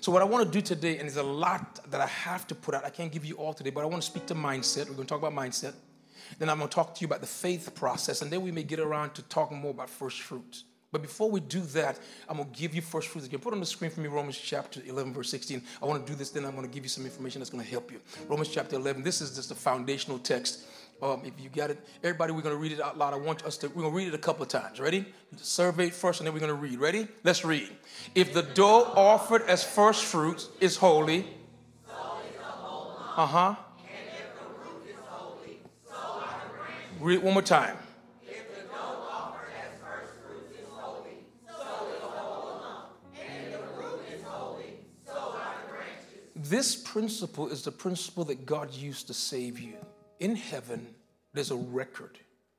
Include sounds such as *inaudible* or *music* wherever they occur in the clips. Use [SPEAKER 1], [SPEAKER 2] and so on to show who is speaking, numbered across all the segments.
[SPEAKER 1] So, what I want to do today, and there's a lot that I have to put out, I can't give you all today, but I want to speak to mindset. We're going to talk about mindset. Then I'm going to talk to you about the faith process, and then we may get around to talking more about first fruits. But before we do that, I'm going to give you first fruits again. Put on the screen for me Romans chapter 11, verse 16. I want to do this, then I'm going to give you some information that's going to help you. Romans chapter 11, this is just a foundational text. Um, if you got it, everybody, we're going to read it out loud. I want us to, we're going to read it a couple of times. Ready? Survey first, and then we're going to read. Ready? Let's read. If the dough offered as first fruits is holy, uh huh. Read it one more time. This principle is the principle that God used to save you. In heaven, there's a record,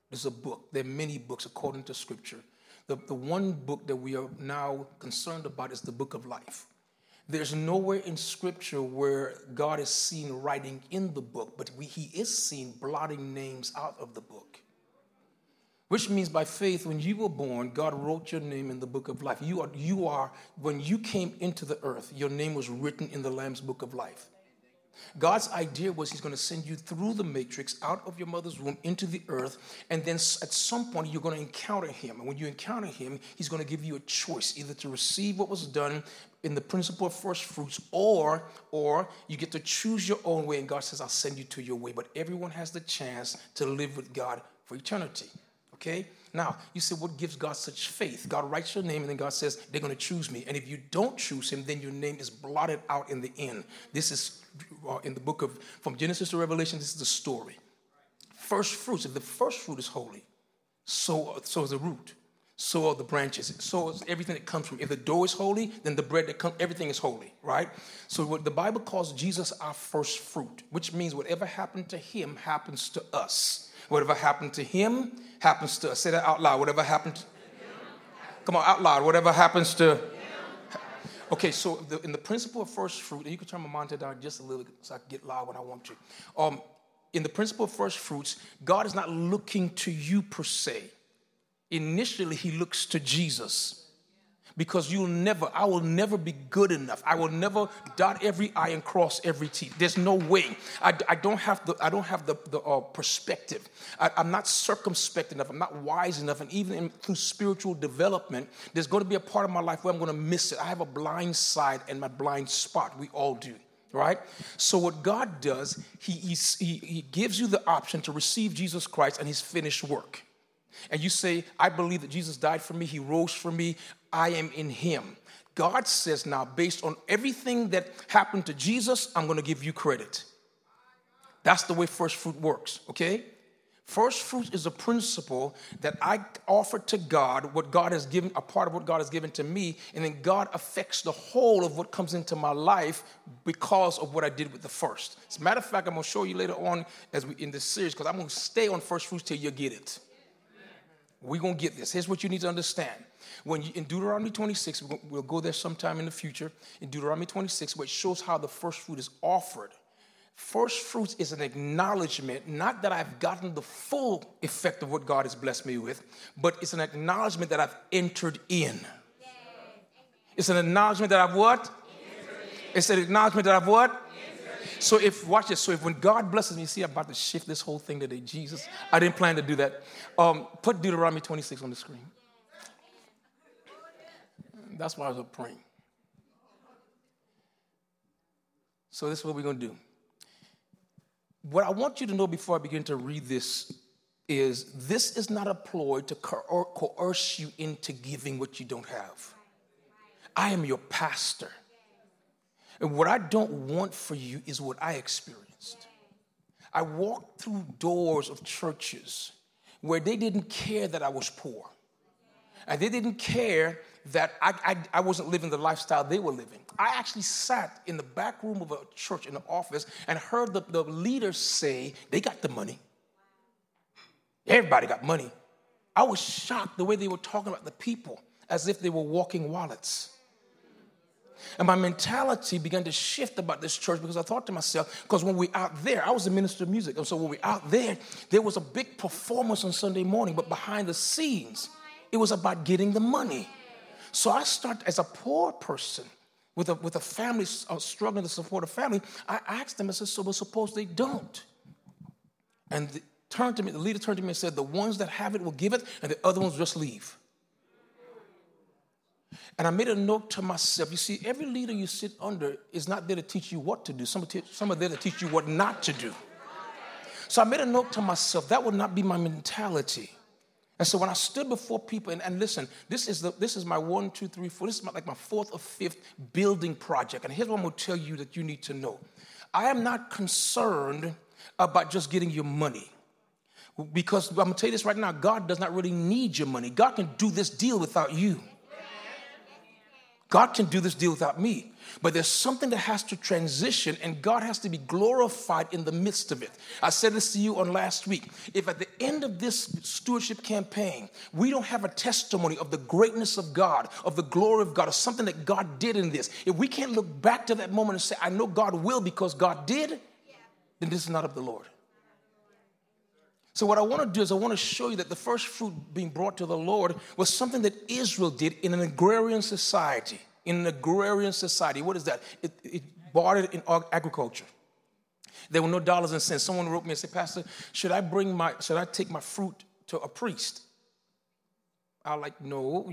[SPEAKER 1] there's a book. There are many books according to scripture. The, the one book that we are now concerned about is the book of life. There's nowhere in scripture where God is seen writing in the book, but we, he is seen blotting names out of the book. Which means by faith, when you were born, God wrote your name in the book of life. You are, you are, when you came into the earth, your name was written in the Lamb's book of life. God's idea was He's going to send you through the matrix, out of your mother's womb, into the earth, and then at some point you're going to encounter Him. And when you encounter Him, He's going to give you a choice either to receive what was done in the principle of first fruits, or or you get to choose your own way. And God says, "I'll send you to your way." But everyone has the chance to live with God for eternity. Okay? Now, you say, what gives God such faith? God writes your name, and then God says, they're going to choose me. And if you don't choose him, then your name is blotted out in the end. This is Uh, in the book of, from Genesis to Revelation, this is the story. First fruits, if the first fruit is holy, so, so is the root, so are the branches, so is everything that comes from. If the dough is holy, then the bread that comes, everything is holy, right? So what the Bible calls Jesus our first fruit, which means whatever happened to him happens to us. Whatever happened to him happens to us. Say that out loud. Whatever happened to Come on, out loud. Whatever happens to Okay, so the, in the principle of first fruit, and you can turn my monitor down just a little so I can get loud when I want to. Um, in the principle of first fruits, God is not looking to you per se. Initially, He looks to Jesus because you'll never, I will never be good enough. I will never dot every I and cross every T. There's no way. I, I don't have the, I don't have the, the uh, perspective. I, am not circumspect enough. I'm not wise enough. And even in, through spiritual development, there's going to be a part of my life where I'm going to miss it. I have a blind side and my blind spot. We all do right? So what God does, he, he, he gives you the option to receive Jesus Christ and his finished work. And you say, I believe that Jesus died for me, he rose for me, I am in him. God says now, based on everything that happened to Jesus, I'm going to give you credit. That's the way first fruit works, okay? First fruit is a principle that I offer to God what God has given, a part of what God has given to me, and then God affects the whole of what comes into my life because of what I did with the first. As a matter of fact, I'm gonna show you later on as we in this series, because I'm gonna stay on first fruits till you get it. We're gonna get this. Here's what you need to understand. When you, in Deuteronomy 26, we'll go there sometime in the future, in Deuteronomy 26, where it shows how the first fruit is offered. First fruits is an acknowledgement, not that I've gotten the full effect of what God has blessed me with, but it's an acknowledgement that I've entered in. It's an acknowledgement that I've what? It's an acknowledgement that I've what? So if watch this. So if when God blesses me, see, I'm about to shift this whole thing today. Jesus, I didn't plan to do that. Um, put Deuteronomy 26 on the screen. That's why I was up praying. So this is what we're going to do. What I want you to know before I begin to read this is this is not a ploy to coerce you into giving what you don't have. I am your pastor. And what I don't want for you is what I experienced. I walked through doors of churches where they didn't care that I was poor. And they didn't care that I, I, I, wasn't living the lifestyle they were living. I actually sat in the back room of a church in the office and heard the, the leaders say, they got the money. Everybody got money. I was shocked the way they were talking about the people as if they were walking wallets. And my mentality began to shift about this church because I thought to myself, because when we out there, I was a minister of music. And so when we out there, there was a big performance on Sunday morning, but behind the scenes, it was about getting the money. So I start as a poor person with a, with a family uh, struggling to support a family, I asked them, I said, so but suppose they don't. And the, turned to me, the leader turned to me and said, the ones that have it will give it, and the other ones just leave. And I made a note to myself. You see, every leader you sit under is not there to teach you what to do. Some, some are there to teach you what not to do. So I made a note to myself that would not be my mentality. And so when I stood before people, and, and listen, this is, the, this is my one, two, three, four, this is my, like my fourth or fifth building project. And here's what I'm gonna tell you that you need to know I am not concerned about just getting your money. Because I'm gonna tell you this right now God does not really need your money. God can do this deal without you. God can do this deal without me. But there's something that has to transition, and God has to be glorified in the midst of it. I said this to you on last week. If at the end of this stewardship campaign, we don't have a testimony of the greatness of God, of the glory of God, of something that God did in this, if we can't look back to that moment and say, I know God will because God did, then this is not of the Lord. So, what I want to do is, I want to show you that the first fruit being brought to the Lord was something that Israel did in an agrarian society. In an agrarian society. What is that? It, it it in agriculture. There were no dollars and cents. Someone wrote me and said, Pastor, should I bring my, should I take my fruit to a priest? I like, no,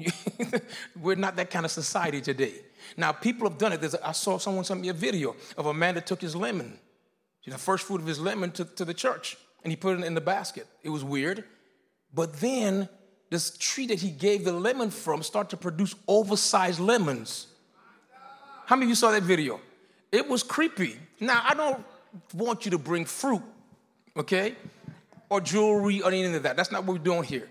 [SPEAKER 1] *laughs* we're not that kind of society today. Now, people have done it. There's I saw someone send me a video of a man that took his lemon, the first fruit of his lemon, to, to the church and he put it in the basket. It was weird. But then this tree that he gave the lemon from started to produce oversized lemons. How many of you saw that video? It was creepy. Now, I don't want you to bring fruit, okay? Or jewelry or anything of that. That's not what we're doing here.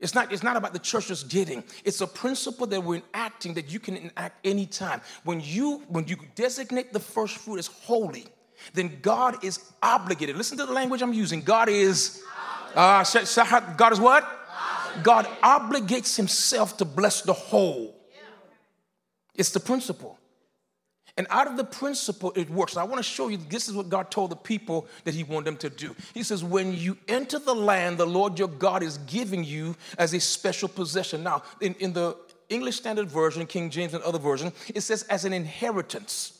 [SPEAKER 1] It's not, it's not about the church just getting. It's a principle that we're enacting that you can enact anytime. When you when you designate the first fruit as holy, then God is obligated. Listen to the language I'm using. God is, uh, God is what? God obligates himself to bless the whole. It's the principle. And out of the principle, it works. I want to show you this is what God told the people that He wanted them to do. He says, When you enter the land the Lord your God is giving you as a special possession. Now, in, in the English Standard Version, King James, and other version, it says as an inheritance.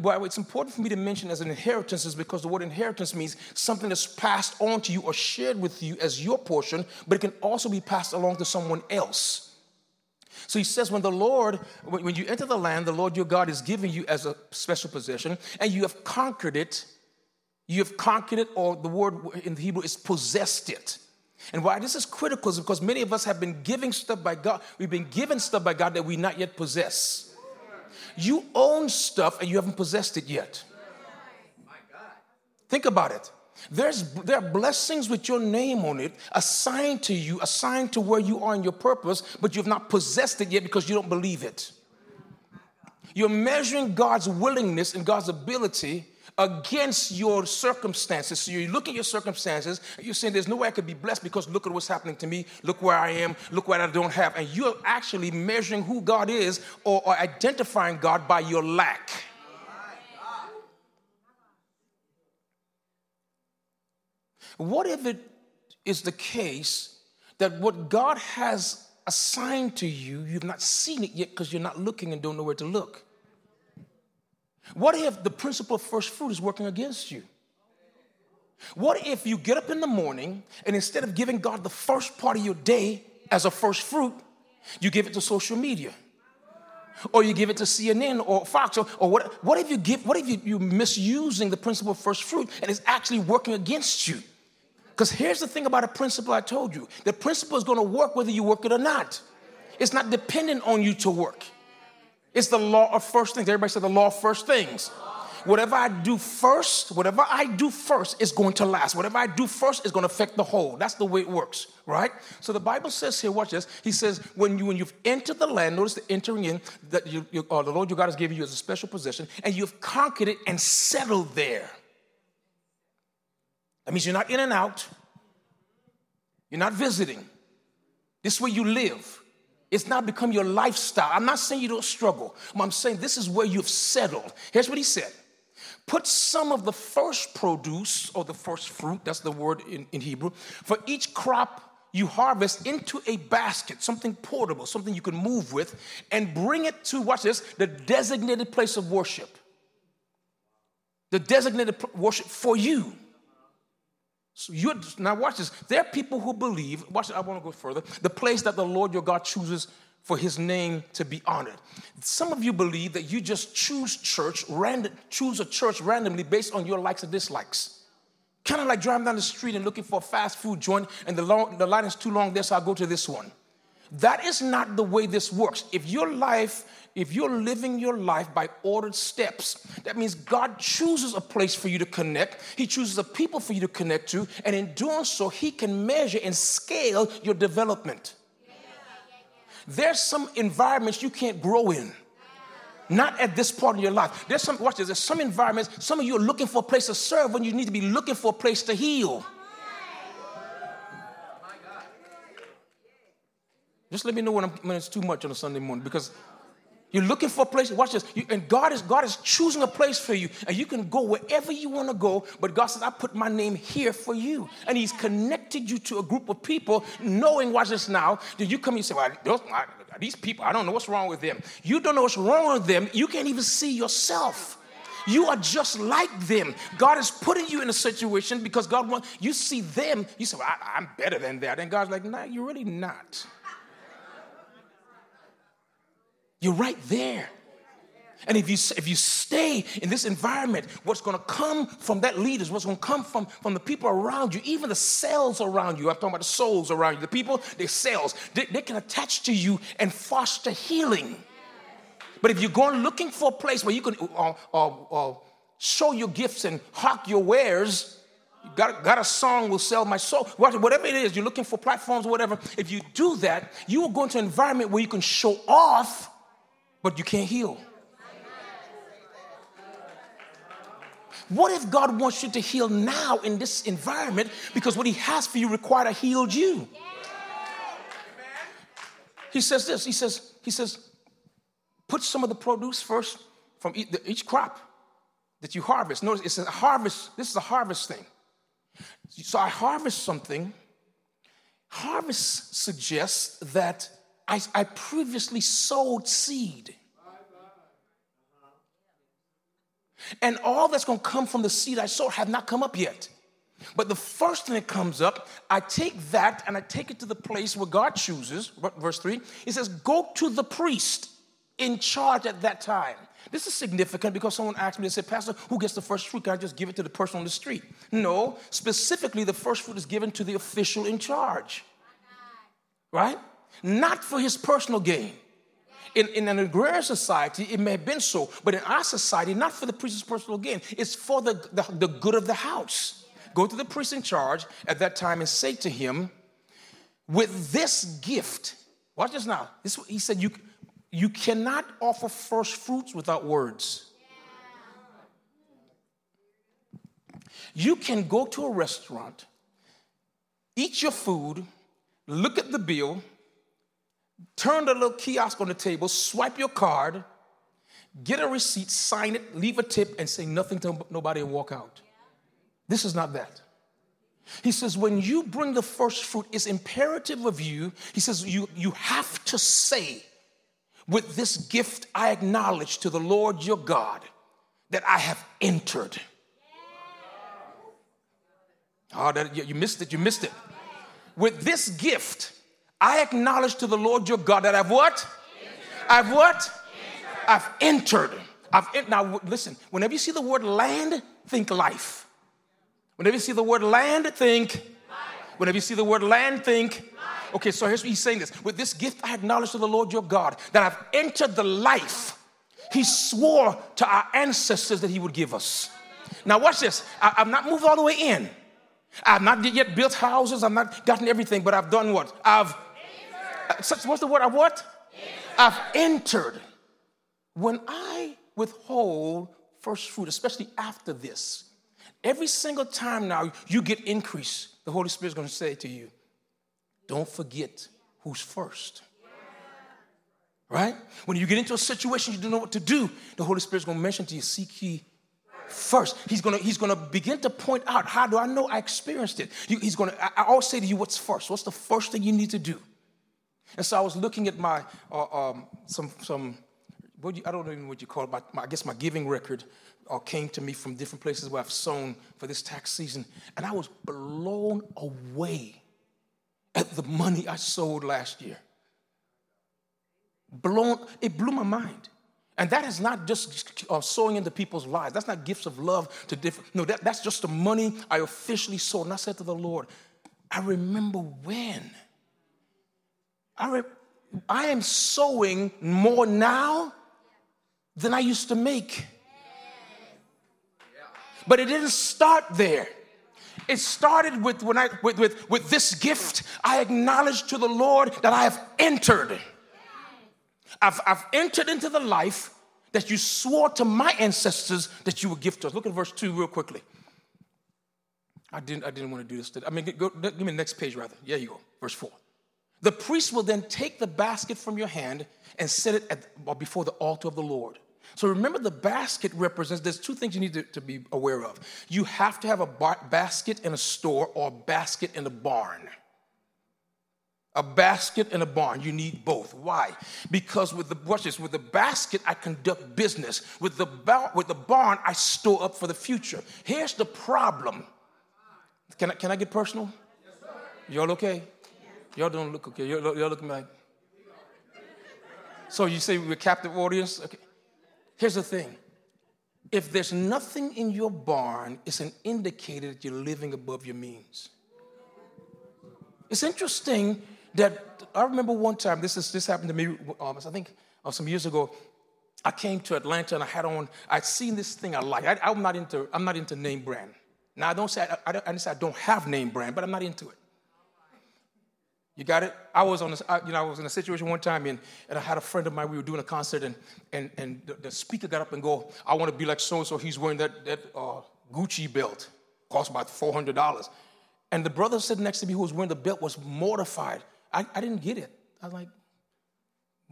[SPEAKER 1] Why it's important for me to mention as an inheritance is because the word inheritance means something that's passed on to you or shared with you as your portion, but it can also be passed along to someone else. So he says, when the Lord, when you enter the land, the Lord your God is giving you as a special possession, and you have conquered it, you have conquered it, or the word in the Hebrew is possessed it. And why this is critical is because many of us have been giving stuff by God, we've been given stuff by God that we not yet possess. You own stuff and you haven't possessed it yet. Think about it. There's, there are blessings with your name on it assigned to you, assigned to where you are in your purpose, but you have not possessed it yet because you don't believe it. You're measuring God's willingness and God's ability against your circumstances. So you look at your circumstances, you're saying, There's no way I could be blessed because look at what's happening to me, look where I am, look what I don't have. And you're actually measuring who God is or, or identifying God by your lack. What if it is the case that what God has assigned to you, you've not seen it yet because you're not looking and don't know where to look? What if the principle of first fruit is working against you? What if you get up in the morning and instead of giving God the first part of your day as a first fruit, you give it to social media? Or you give it to CNN or Fox or, or what, what if you give what if you, you're misusing the principle of first fruit and it's actually working against you? Because here's the thing about a principle I told you. The principle is going to work whether you work it or not. It's not dependent on you to work. It's the law of first things. Everybody said the law of first things. Whatever I do first, whatever I do first is going to last. Whatever I do first is going to affect the whole. That's the way it works, right? So the Bible says here, watch this. He says, when you when you've entered the land, notice the entering in that you, you, uh, the Lord your God has given you as a special possession, and you've conquered it and settled there. That means you're not in and out. You're not visiting. This is where you live. It's not become your lifestyle. I'm not saying you don't struggle. I'm saying this is where you've settled. Here's what he said Put some of the first produce or the first fruit, that's the word in, in Hebrew, for each crop you harvest into a basket, something portable, something you can move with, and bring it to, watch this, the designated place of worship. The designated worship for you. So you now watch this. There are people who believe, watch I want to go further, the place that the Lord your God chooses for his name to be honored. Some of you believe that you just choose church, random, choose a church randomly based on your likes and dislikes. Kind of like driving down the street and looking for a fast food joint, and the, long, the line is too long there, so I'll go to this one. That is not the way this works. If your life, if you're living your life by ordered steps, that means God chooses a place for you to connect. He chooses a people for you to connect to, and in doing so, He can measure and scale your development. There's some environments you can't grow in. Not at this part of your life. There's some, watch this, there's some environments, some of you are looking for a place to serve when you need to be looking for a place to heal. Just let me know when, when it's too much on a Sunday morning because you're looking for a place. Watch this. You, and God is God is choosing a place for you, and you can go wherever you want to go. But God says, "I put my name here for you," and He's connected you to a group of people, knowing. Watch this now. Did you come and say, "Well, those, these people, I don't know what's wrong with them." You don't know what's wrong with them. You can't even see yourself. You are just like them. God is putting you in a situation because God wants you see them. You say, well, I, am better than that," and God's like, "No, nah, you're really not." You're right there. And if you, if you stay in this environment, what's going to come from that leaders, what's going to come from, from the people around you, even the cells around you, I'm talking about the souls around you, the people, the cells, they, they can attach to you and foster healing. But if you're going looking for a place where you can uh, uh, uh, show your gifts and hawk your wares, got, got a song will sell my soul whatever it is you're looking for platforms or whatever if you do that you will go into an environment where you can show off but you can't heal. What if God wants you to heal now in this environment because what He has for you required a healed you? He says this. He says, He says, put some of the produce first from each crop that you harvest. Notice it says harvest. This is a harvest thing. So I harvest something. Harvest suggests that I, I previously sowed seed. And all that's going to come from the seed I sowed have not come up yet. But the first thing that comes up, I take that and I take it to the place where God chooses. Verse 3, it says, Go to the priest in charge at that time. This is significant because someone asked me, they said, Pastor, who gets the first fruit? Can I just give it to the person on the street? No, specifically, the first fruit is given to the official in charge. Right? Not for his personal gain. In, in an agrarian society, it may have been so, but in our society, not for the priest's personal gain, it's for the, the, the good of the house. Go to the priest in charge at that time and say to him, with this gift, watch this now. This, he said, you, you cannot offer first fruits without words. You can go to a restaurant, eat your food, look at the bill, turn the little kiosk on the table, swipe your card, get a receipt, sign it, leave a tip, and say nothing to nobody and walk out. This is not that. He says, when you bring the first fruit, it's imperative of you. He says, you, you have to say, with this gift, I acknowledge to the Lord your God that I have entered. Oh, that, you missed it, you missed it. With this gift, I acknowledge to the Lord your God that I've what? Entered. I've what? Entered. I've entered. I've en- now listen. Whenever you see the word land, think life. Whenever you see the word land, think. Life. Whenever you see the word land, think. Life. Okay, so here's what he's saying this. With this gift, I acknowledge to the Lord your God that I've entered the life he swore to our ancestors that he would give us. Now, watch this. I, I've not moved all the way in. I've not yet built houses. I've not gotten everything, but I've done what? I've what's the word? I've what? Entered. I've entered. When I withhold first fruit, especially after this, every single time now you get increase, the Holy Spirit is going to say to you, don't forget who's first. Right? When you get into a situation you don't know what to do, the Holy Spirit is going to mention to you, seek ye first. He's gonna, he's gonna begin to point out how do I know I experienced it? he's gonna, I, I, always say to you, what's first? What's the first thing you need to do? And so I was looking at my, uh, um, some, some, you, I don't even know what you call it, my, I guess my giving record uh, came to me from different places where I've sown for this tax season. And I was blown away at the money I sold last year. Blown, it blew my mind. And that is not just uh, sowing into people's lives. That's not gifts of love to different. No, that, that's just the money I officially sold. And I said to the Lord, I remember when. I, re- I am sowing more now than I used to make. But it didn't start there. It started with when I with, with, with this gift. I acknowledge to the Lord that I have entered. I've, I've entered into the life that you swore to my ancestors that you would give to us. Look at verse 2 real quickly. I didn't, I didn't want to do this. Today. I mean, go, give me the next page rather. Yeah, you go. Verse 4. The priest will then take the basket from your hand and set it at, before the altar of the Lord. So remember, the basket represents, there's two things you need to, to be aware of. You have to have a bar, basket in a store or a basket in a barn a basket and a barn. You need both. Why? Because with the this, with the basket, I conduct business. With the bar, with the barn, I store up for the future. Here's the problem. Can I, can I get personal? Y'all okay? Y'all don't look okay. Y'all, y'all looking like. So you say we're captive audience? Okay. Here's the thing. If there's nothing in your barn, it's an indicator that you're living above your means. It's interesting that I remember one time, this, is, this happened to me, um, I think uh, some years ago. I came to Atlanta and I had on, I'd seen this thing I like. I, am not into, I'm not into name brand. Now I don't say, I, I, don't, I, say I don't have name brand, but I'm not into it. You got it? I was on, a, you know, I was in a situation one time, and, and I had a friend of mine. We were doing a concert, and and and the, the speaker got up and go, "I want to be like so and so. He's wearing that that uh, Gucci belt, cost about four hundred dollars." And the brother sitting next to me, who was wearing the belt, was mortified I, I didn't get it. I was like,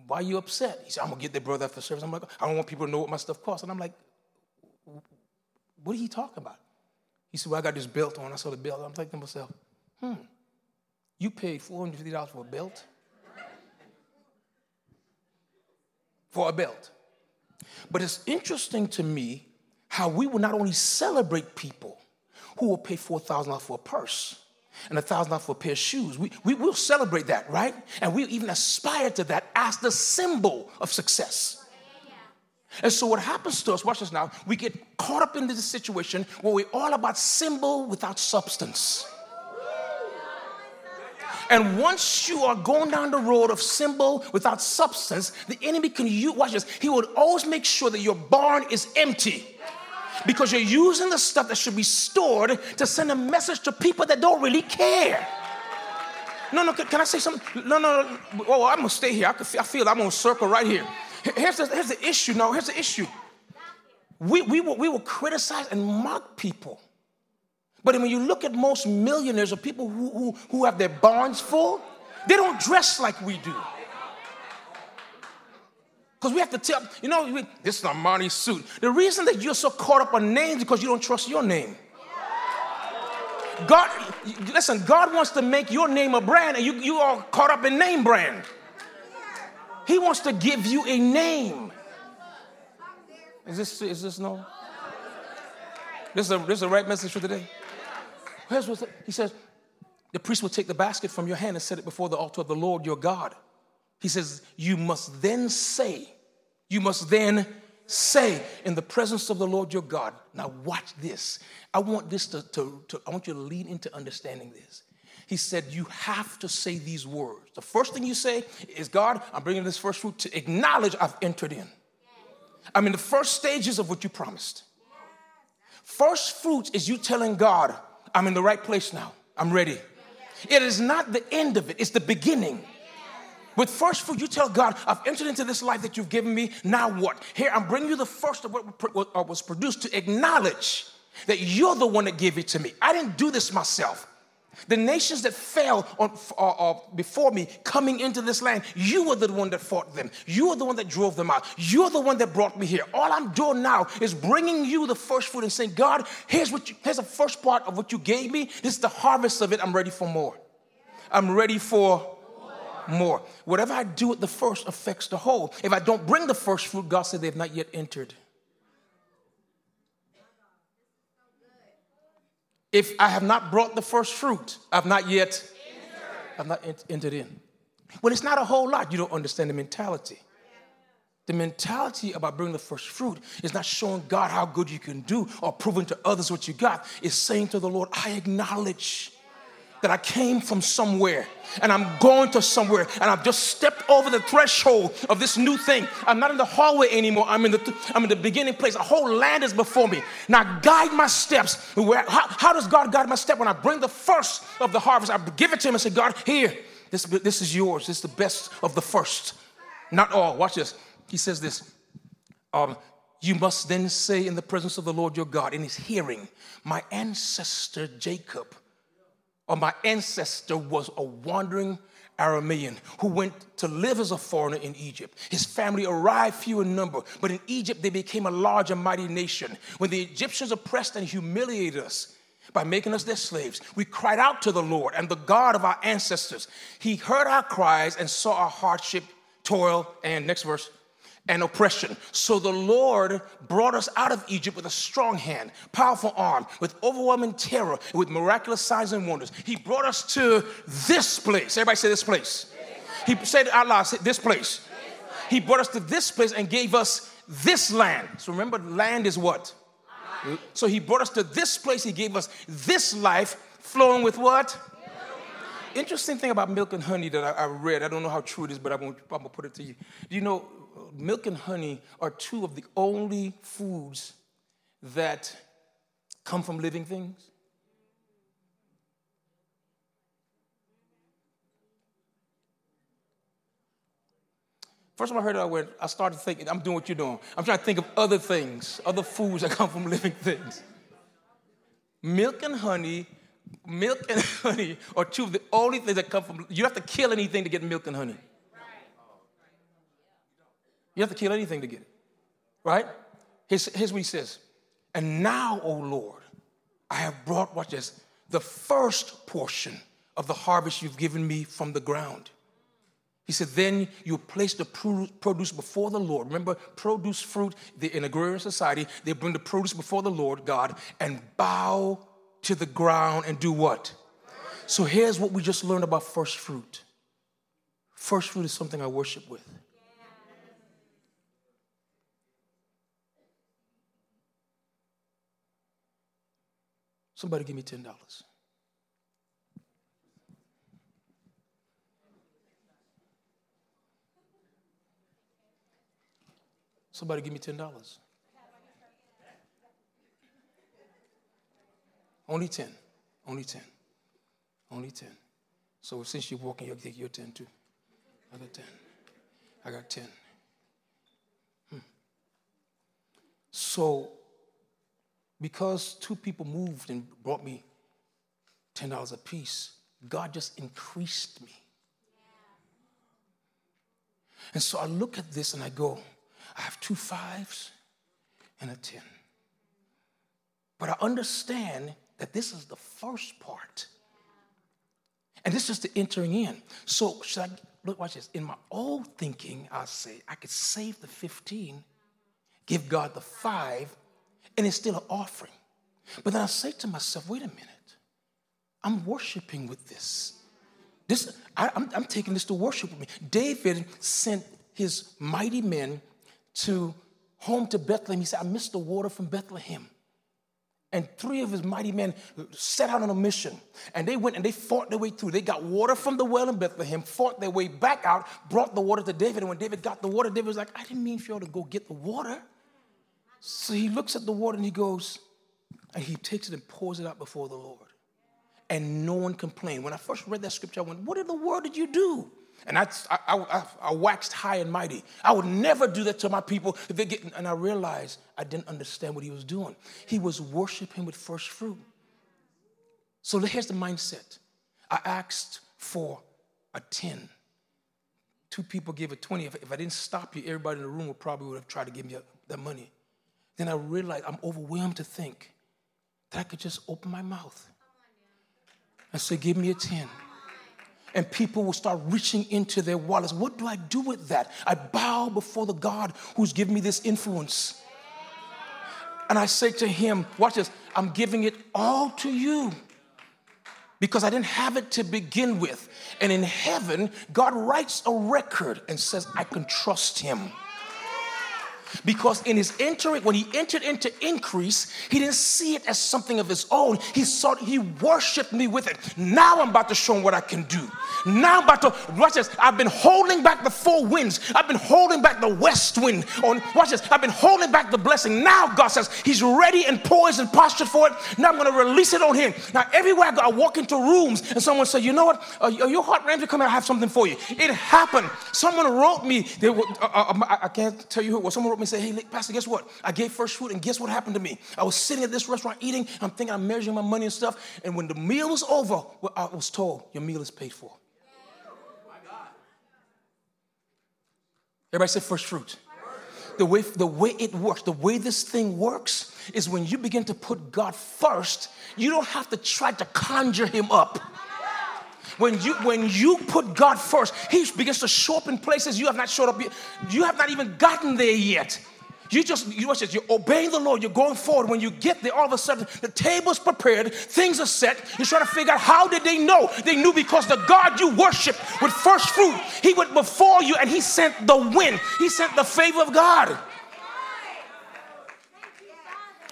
[SPEAKER 1] why are you upset? He said, I'm gonna get that brother after service. I'm like, I don't want people to know what my stuff costs. And I'm like, what are you talking about? He said, Well, I got this belt on. I saw the belt. I'm thinking to myself, hmm, you paid $450 for a belt? for a belt. But it's interesting to me how we will not only celebrate people who will pay $4,000 for a purse, and a thousand dollars for a pair of shoes. We, we will celebrate that, right? And we even aspire to that as the symbol of success. And so what happens to us, watch this now, we get caught up in this situation where we're all about symbol without substance. And once you are going down the road of symbol without substance, the enemy can use, watch this, he will always make sure that your barn is empty because you're using the stuff that should be stored to send a message to people that don't really care. No, no, can, I say something? No, no, no. Oh, I'm gonna stay here. I, can, I feel I'm gonna circle right here. Here's the, here's the issue. No, here's the issue. We, we, will, we will criticize and mock people. But when you look at most millionaires or people who, who, who have their barns full, they don't dress like we do. Because we have to tell, you know, this is Armani suit. The reason that you're so caught up on names because you don't trust your name. God, listen, God wants to make your name a brand and you, you are caught up in name brand. He wants to give you a name. Is this, is this no? This is, a, this is the right message for today. He says the priest will take the basket from your hand and set it before the altar of the Lord your God. He says, You must then say, you must then say in the presence of the Lord your God. Now, watch this. I want this to, to, to, I want you to lead into understanding this. He said, You have to say these words. The first thing you say is, God, I'm bringing this first fruit to acknowledge I've entered in. I'm in the first stages of what you promised. First fruit is you telling God, I'm in the right place now. I'm ready. It is not the end of it, it's the beginning. With first fruit, you tell God, I've entered into this life that you've given me. Now what? Here, I'm bringing you the first of what uh, was produced to acknowledge that you're the one that gave it to me. I didn't do this myself. The nations that fell on, uh, uh, before me coming into this land, you were the one that fought them. You are the one that drove them out. You're the one that brought me here. All I'm doing now is bringing you the first fruit and saying, God, here's what you, here's the first part of what you gave me. This is the harvest of it. I'm ready for more. I'm ready for more. Whatever I do with the first affects the whole. If I don't bring the first fruit, God said they've not yet entered. If I have not brought the first fruit, I've not yet I've not entered in. Well, it's not a whole lot. You don't understand the mentality. The mentality about bringing the first fruit is not showing God how good you can do or proving to others what you got. It's saying to the Lord, I acknowledge that I came from somewhere and I'm going to somewhere and I've just stepped over the threshold of this new thing. I'm not in the hallway anymore. I'm in the, I'm in the beginning place. A whole land is before me. Now guide my steps. Where, how, how does God guide my step? When I bring the first of the harvest, I give it to him and say, God, here, this, this is yours. This is the best of the first. Not all. Watch this. He says this. Um, you must then say in the presence of the Lord your God, in his hearing, my ancestor Jacob or my ancestor was a wandering Aramean who went to live as a foreigner in Egypt. His family arrived few in number, but in Egypt they became a large and mighty nation. When the Egyptians oppressed and humiliated us by making us their slaves, we cried out to the Lord and the God of our ancestors. He heard our cries and saw our hardship, toil, and next verse, and oppression. So the Lord brought us out of Egypt with a strong hand, powerful arm, with overwhelming terror, with miraculous signs and wonders. He brought us to this place. Everybody say this place. He said out loud, this place. He brought us to this place and gave us this land. So remember, land is what? So he brought us to this place. He gave us this life flowing with what? Interesting thing about milk and honey that I, I read, I don't know how true it is, but I'm I'm gonna put it to you. Do you know milk and honey are two of the only foods that come from living things. First time I heard it, I went, I started thinking, I'm doing what you're doing. I'm trying to think of other things, other foods that come from living things. Milk and honey, milk and *laughs* honey are two of the only things that come from, you have to kill anything to get milk and honey. You have to kill anything to get it. Right? Here's, here's what he says. And now, O Lord, I have brought, watch this, the first portion of the harvest you've given me from the ground. He said, then you place the produce before the Lord. Remember, produce fruit in agrarian society, they bring the produce before the Lord God and bow to the ground and do what? So here's what we just learned about first fruit. First fruit is something I worship with. Somebody give me $10. Somebody give me $10. Only 10. Only 10. Only 10. So since you're walking, you'll take your 10 too. I got 10. I got 10. Hmm. So because two people moved and brought me $10 a piece, God just increased me. And so I look at this and I go, I have two fives and a 10. But I understand that this is the first part. And this is the entering in. So should I look, watch this. In my old thinking, I say I could save the 15, give God the five, and it's still an offering. But then I say to myself, wait a minute, I'm worshiping with this. This I, am taking this to worship with me. David sent his mighty men to home to Bethlehem. He said, I missed the water from Bethlehem. And three of his mighty men set out on a mission. And they went and they fought their way through. They got water from the well in Bethlehem, fought their way back out, brought the water to David. And when David got the water, David was like, I didn't mean for y'all to go get the water. So he looks at the water and he goes, and he takes it and pours it out before the Lord. And no one complained. When I first read that scripture, I went, What in the world did you do? And I, I, I, I waxed high and mighty. I would never do that to my people. If they get, and I realized I didn't understand what he was doing. He was worshiping with first fruit. So here's the mindset I asked for a 10. Two people gave a 20. If, if I didn't stop you, everybody in the room would probably would have tried to give me that money. Then I realized I'm overwhelmed to think that I could just open my mouth and say, Give me a 10 and people will start reaching into their wallets. What do I do with that? I bow before the God who's given me this influence. And I say to him, Watch this, I'm giving it all to you because I didn't have it to begin with. And in heaven, God writes a record and says, I can trust him. Because in his entering, when he entered into increase, he didn't see it as something of his own. He saw he worshiped me with it. Now I'm about to show him what I can do. Now I'm about to watch this. I've been holding back the four winds. I've been holding back the west wind. On watch this. I've been holding back the blessing. Now God says He's ready and poised and postured for it. Now I'm going to release it on Him. Now everywhere I go, I walk into rooms and someone say, "You know what? Uh, your Hart Ramsey, come here. I have something for you." It happened. Someone wrote me. They, uh, uh, I can't tell you who it was. Someone wrote me and said, "Hey, Pastor, guess what? I gave first fruit, and guess what happened to me? I was sitting at this restaurant eating. I'm thinking I'm measuring my money and stuff. And when the meal was over, I was told, "Your meal is paid for." Everybody say first fruit. The way, the way it works, the way this thing works is when you begin to put God first, you don't have to try to conjure him up. When you when you put God first, he begins to show up in places you have not showed up yet. You have not even gotten there yet. You just, you this, you're obeying the Lord, you're going forward. When you get there, all of a sudden, the table's prepared, things are set. You're trying to figure out how did they know? They knew because the God you worship with first fruit, He went before you and He sent the wind, He sent the favor of God.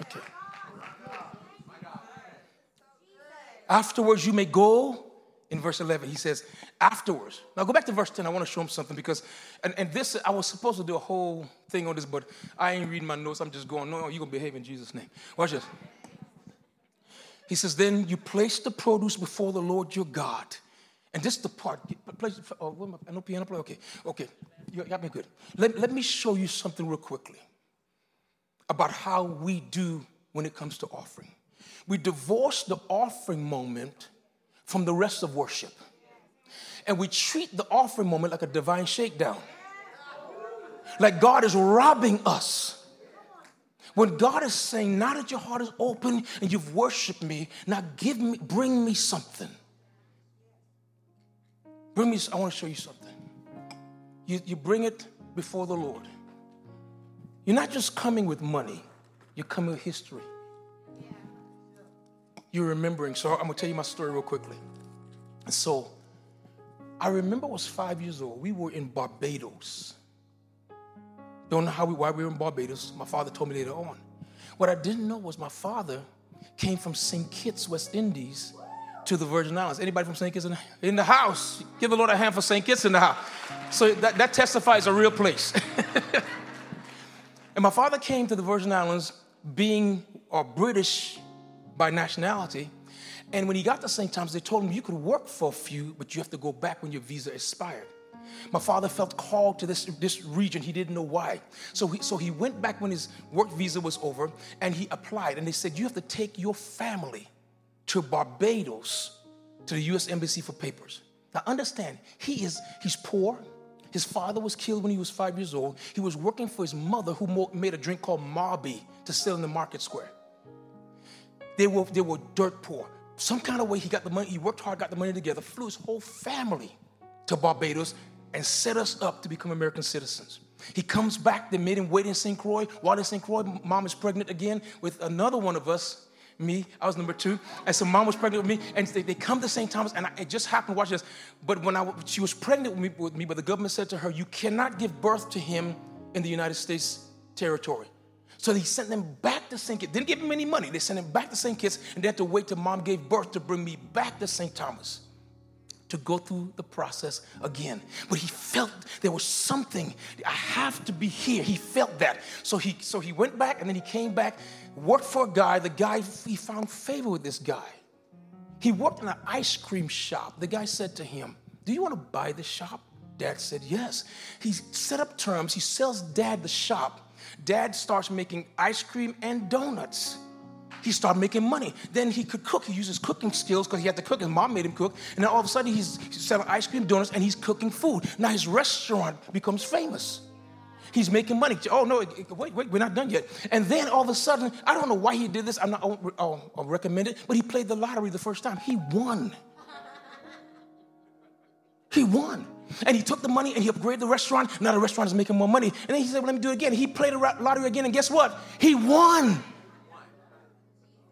[SPEAKER 1] Okay. Afterwards, you may go in verse 11. He says, afterwards. Now go back to verse 10. I want to show him something because, and, and this, I was supposed to do a whole thing on this, but I ain't reading my notes. I'm just going, no, you're going to behave in Jesus' name. Watch this. He says, then you place the produce before the Lord your God. And this is the part, place, oh, no piano play? Okay, okay, you got me good. Let, let me show you something real quickly about how we do when it comes to offering. We divorce the offering moment from the rest of worship and we treat the offering moment like a divine shakedown. Like God is robbing us. When God is saying, now that your heart is open and you've worshiped me, now give me, bring me something. Bring me, I want to show you something. You, you bring it before the Lord. You're not just coming with money, you're coming with history. You're remembering. So I'm going to tell you my story real quickly. So I remember I was five years old. We were in Barbados. Don't know how we, why we were in Barbados. My father told me later on. What I didn't know was my father came from St. Kitts, West Indies, to the Virgin Islands. Anybody from St. Kitts in the, in the house? Give the Lord a hand for St. Kitts in the house. So that, that testifies a real place. *laughs* and my father came to the Virgin Islands being a British by nationality and when he got to St. Thomas, they told him you could work for a few, but you have to go back when your visa expired. My father felt called to this, this region. He didn't know why. So he, so he went back when his work visa was over and he applied. And they said, You have to take your family to Barbados to the US Embassy for papers. Now understand, he is he's poor. His father was killed when he was five years old. He was working for his mother, who made a drink called mauby to sell in the market square. They were, they were dirt poor some kind of way he got the money, he worked hard, got the money together, flew his whole family to Barbados and set us up to become American citizens. He comes back, they made him wait in St. Croix. While in St. Croix, mom is pregnant again with another one of us, me. I was number two. And so mom was pregnant with me. And they, they come to St. Thomas, and I, it just happened, watch this. But when I, she was pregnant with me, with me, but the government said to her, You cannot give birth to him in the United States territory. So he sent them back to St. Kitts. Didn't give him any money. They sent him back to St. Kitts, and they had to wait till mom gave birth to bring me back to St. Thomas to go through the process again. But he felt there was something. I have to be here. He felt that. So he so he went back and then he came back, worked for a guy. The guy he found favor with this guy. He worked in an ice cream shop. The guy said to him, "Do you want to buy the shop?" Dad said, "Yes." He set up terms. He sells dad the shop Dad starts making ice cream and donuts. he started making money. Then he could cook. He used his cooking skills because he had to cook. His mom made him cook. And then all of a sudden, he's selling ice cream, donuts, and he's cooking food. Now his restaurant becomes famous. He's making money. Oh, no, wait, wait, we're not done yet. And then all of a sudden, I don't know why he did this. I'm not, I'll, I'll, I'll recommend it, but he played the lottery the first time. He won. He won. And he took the money and he upgraded the restaurant. Now the restaurant is making more money. And then he said, well, let me do it again. He played the lottery again, and guess what? He won.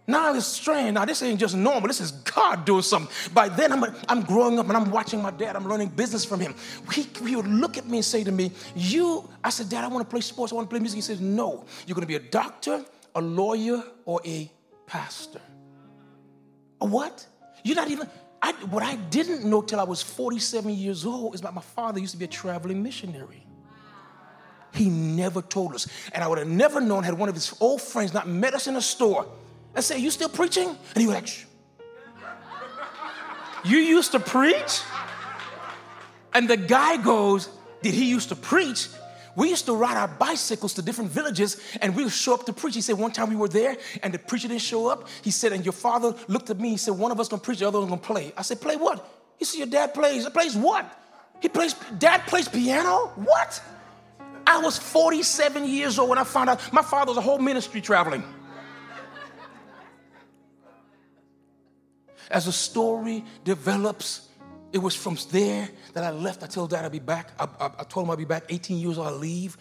[SPEAKER 1] Now it's strange. Now this ain't just normal. This is God doing something. By then I'm, I'm growing up and I'm watching my dad. I'm learning business from him. He, he would look at me and say to me, "You." I said, "Dad, I want to play sports. I want to play music." He says, "No. You're going to be a doctor, a lawyer, or a pastor." A what? You're not even. I, what I didn't know till I was 47 years old is that my father used to be a traveling missionary. He never told us. And I would have never known had one of his old friends not met us in a store and said, You still preaching? And he was like, Shh. You used to preach? And the guy goes, Did he used to preach? We used to ride our bicycles to different villages and we would show up to preach. He said, one time we were there and the preacher didn't show up. He said, and your father looked at me. He said, one of us gonna preach, the other one gonna play. I said, play what? He said, your dad plays. Plays what? He plays, dad plays piano? What? I was 47 years old when I found out my father was a whole ministry traveling. As the story develops, it was from there that I left. I told dad I'd be back. I, I, I told him I'd be back. 18 years old, I leave,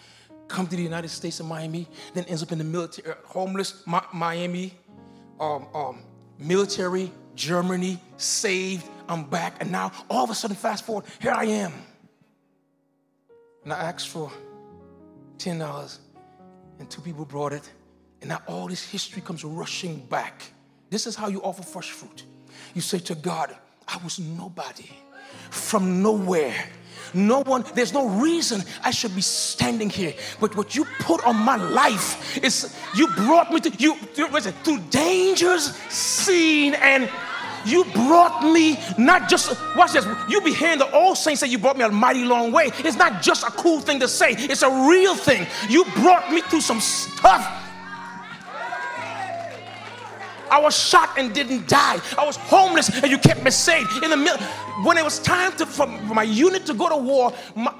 [SPEAKER 1] come to the United States of Miami, then ends up in the military, uh, homeless, Miami, um, um, military, Germany, saved. I'm back. And now, all of a sudden, fast forward, here I am. And I asked for $10, and two people brought it. And now all this history comes rushing back. This is how you offer fresh fruit. You say to God, I was nobody from nowhere. No one, there's no reason I should be standing here. But what you put on my life is you brought me to you through dangers seen and you brought me not just watch this. You be hearing the old saints say you brought me a mighty long way. It's not just a cool thing to say, it's a real thing. You brought me through some stuff I was shot and didn't die. I was homeless and you kept me safe. In the middle, when it was time to, for my unit to go to war, my,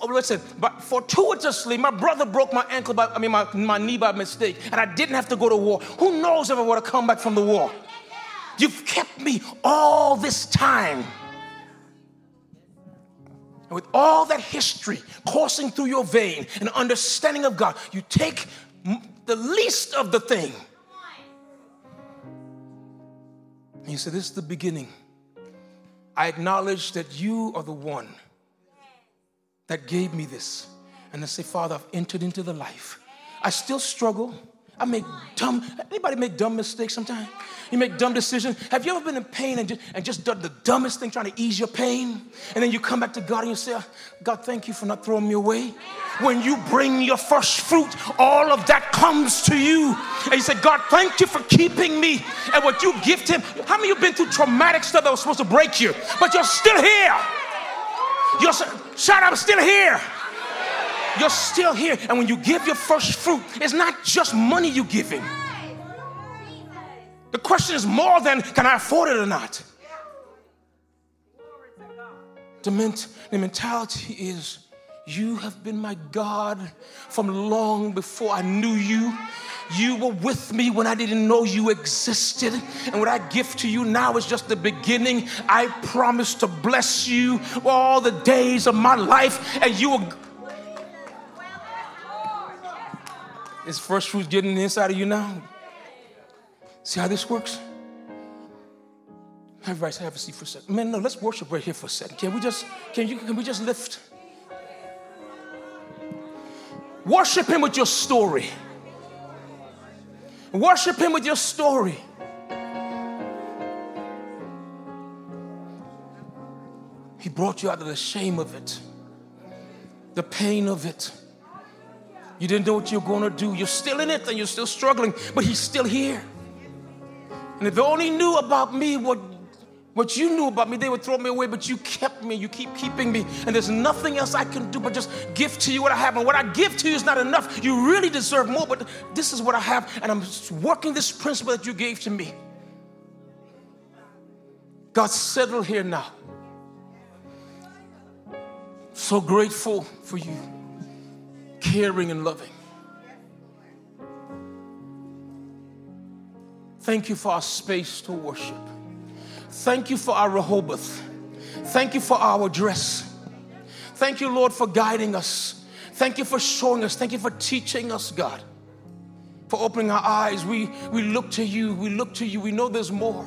[SPEAKER 1] oh, listen, but fortuitously, my brother broke my ankle, by, I mean, my, my knee by mistake, and I didn't have to go to war. Who knows if I would have come back from the war? You've kept me all this time. And with all that history coursing through your vein and understanding of God, you take the least of the thing And he said, This is the beginning. I acknowledge that you are the one that gave me this. And I say, Father, I've entered into the life. I still struggle. I make dumb, anybody make dumb mistakes sometimes? You make dumb decisions. Have you ever been in pain and just, and just done the dumbest thing trying to ease your pain? And then you come back to God and you say, God, thank you for not throwing me away. When you bring your first fruit, all of that comes to you. And you say, God, thank you for keeping me. And what you gift him, how many of you have been through traumatic stuff that was supposed to break you? But you're still here. You're, shout out, I'm still here. You're still here. And when you give your first fruit, it's not just money you're giving. The question is more than can I afford it or not? The, ment- the mentality is you have been my God from long before I knew you. You were with me when I didn't know you existed. And what I give to you now is just the beginning. I promise to bless you all the days of my life, and you will Is first fruit getting inside of you now? See how this works? Everybody have a seat for a second. Man, no, let's worship right here for a second. Can we just can you can we just lift? Worship him with your story. Worship him with your story. He brought you out of the shame of it, the pain of it you didn't know what you're going to do. You're still in it and you're still struggling, but He's still here. And if they only knew about me what What you knew about me, they would throw me away, but you kept me. You keep keeping me. And there's nothing else I can do but just give to you what I have. And what I give to you is not enough. You really deserve more, but this is what I have. And I'm working this principle that you gave to me. God, settle here now. So grateful for you, caring and loving. Thank you for our space to worship. Thank you for our Rehoboth. Thank you for our dress. Thank you, Lord, for guiding us. Thank you for showing us. Thank you for teaching us, God. For opening our eyes. We, we look to you. We look to you. We know there's more.